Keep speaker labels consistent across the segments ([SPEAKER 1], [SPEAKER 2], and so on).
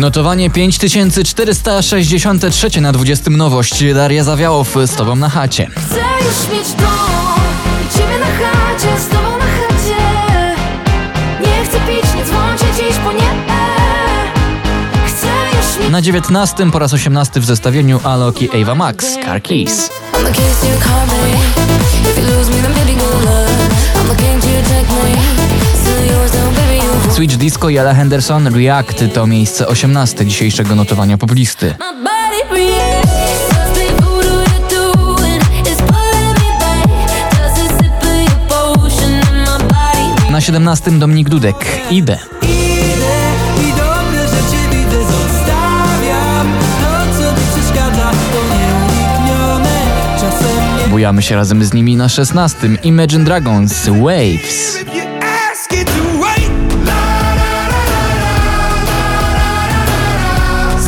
[SPEAKER 1] Notowanie 5463 na 20 nowość. Daria Zawiałow z tobą na chacie.
[SPEAKER 2] Chcę już mieć dom ciebie na chacie, z tobą na chacie. Nie chcę pić, nie dzwoncie dziś, bo nie. Chcę już mieć
[SPEAKER 1] Na 19 po raz 18 w zestawieniu Alok i Ava Max, Car Keys.
[SPEAKER 2] I'm
[SPEAKER 1] Disco Henderson React to miejsce 18 dzisiejszego notowania poplisty. Na 17 Dominik Dudek, Idę.
[SPEAKER 3] Nie
[SPEAKER 1] Bujamy się razem z nimi na 16 Imagine Dragons, Waves.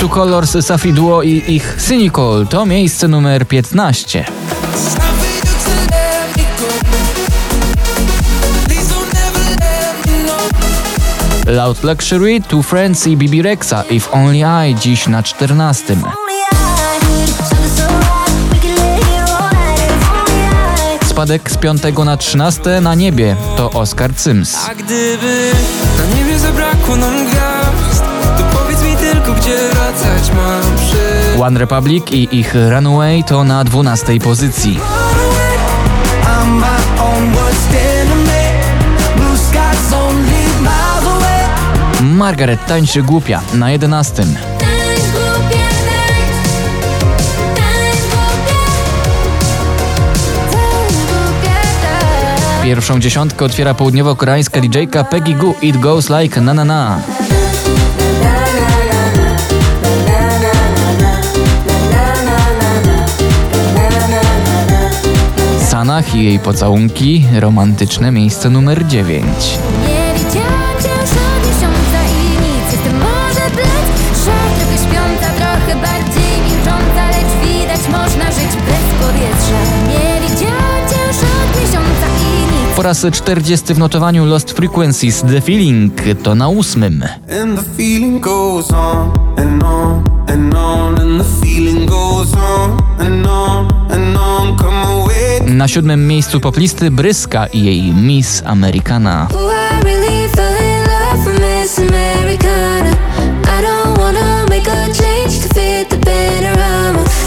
[SPEAKER 1] Two Colors, Safi Duo i ich Cynical to miejsce numer 15.
[SPEAKER 3] Something to let me go Please don't never let me know
[SPEAKER 1] Loud Luxury, Two Friends i Bibi Rexa, If Only I dziś na 14.
[SPEAKER 2] Only I could tell us so right. We can lay here all night. If only I
[SPEAKER 1] Spadek z 5 na 13 na niebie to Oscar Sims.
[SPEAKER 3] A gdyby na niebie zabrakło nam gwiazd tylko gdzie wracać mam przy
[SPEAKER 1] One Republic i ich Runaway to na 12 pozycji. Margaret tańczy głupia na 11.
[SPEAKER 2] Tańcz głupie, tańcz. Tańcz głupie. Tańcz głupie, tańcz.
[SPEAKER 1] Pierwszą dziesiątkę otwiera południowo-koreańska DJ-ka Peggy Goo It Goes Like Na Na Na.
[SPEAKER 2] Nie widziałam cię już od miesiąca i nic.
[SPEAKER 1] Po raz 40 w notowaniu Lost Frequencies The Feeling to na ósmym.
[SPEAKER 4] And the feeling goes on and on
[SPEAKER 1] Na siódmym miejscu poplisty Bryska i jej Miss Americana.
[SPEAKER 2] Oh,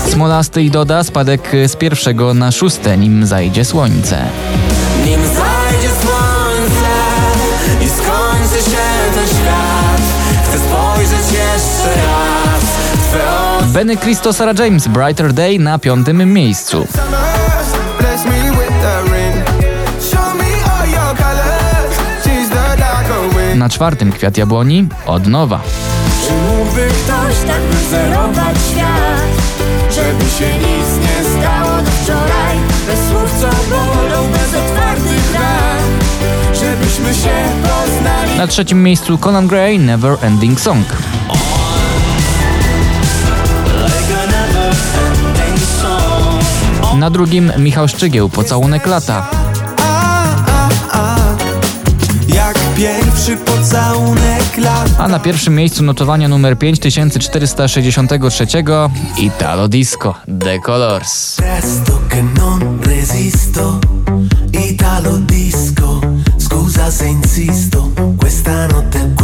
[SPEAKER 1] Smolasty i Doda spadek z pierwszego na szóste, nim zajdzie słońce.
[SPEAKER 3] Nim zajdzie słońce i skończy się ten świat. Chcę spojrzeć jeszcze
[SPEAKER 1] Benny Cristo, Sarah James, Brighter Day na piątym miejscu. Na czwartym Kwiat Jabłoni od nowa.
[SPEAKER 3] Czy mógłby ktoś tak wyzerować świat Żeby się nic nie stało do wczoraj Bez słów co bolą, bez otwartych ran Żebyśmy się poznali
[SPEAKER 1] Na trzecim miejscu Conan Gray, Never Ending Song. Na drugim Michał Szczygieł, Pocałunek lata. A na pierwszym miejscu notowania numer 5463 Italo Disco, The Colors.
[SPEAKER 5] Presto che non resisto, Italo disco, scusa se insisto, questa notte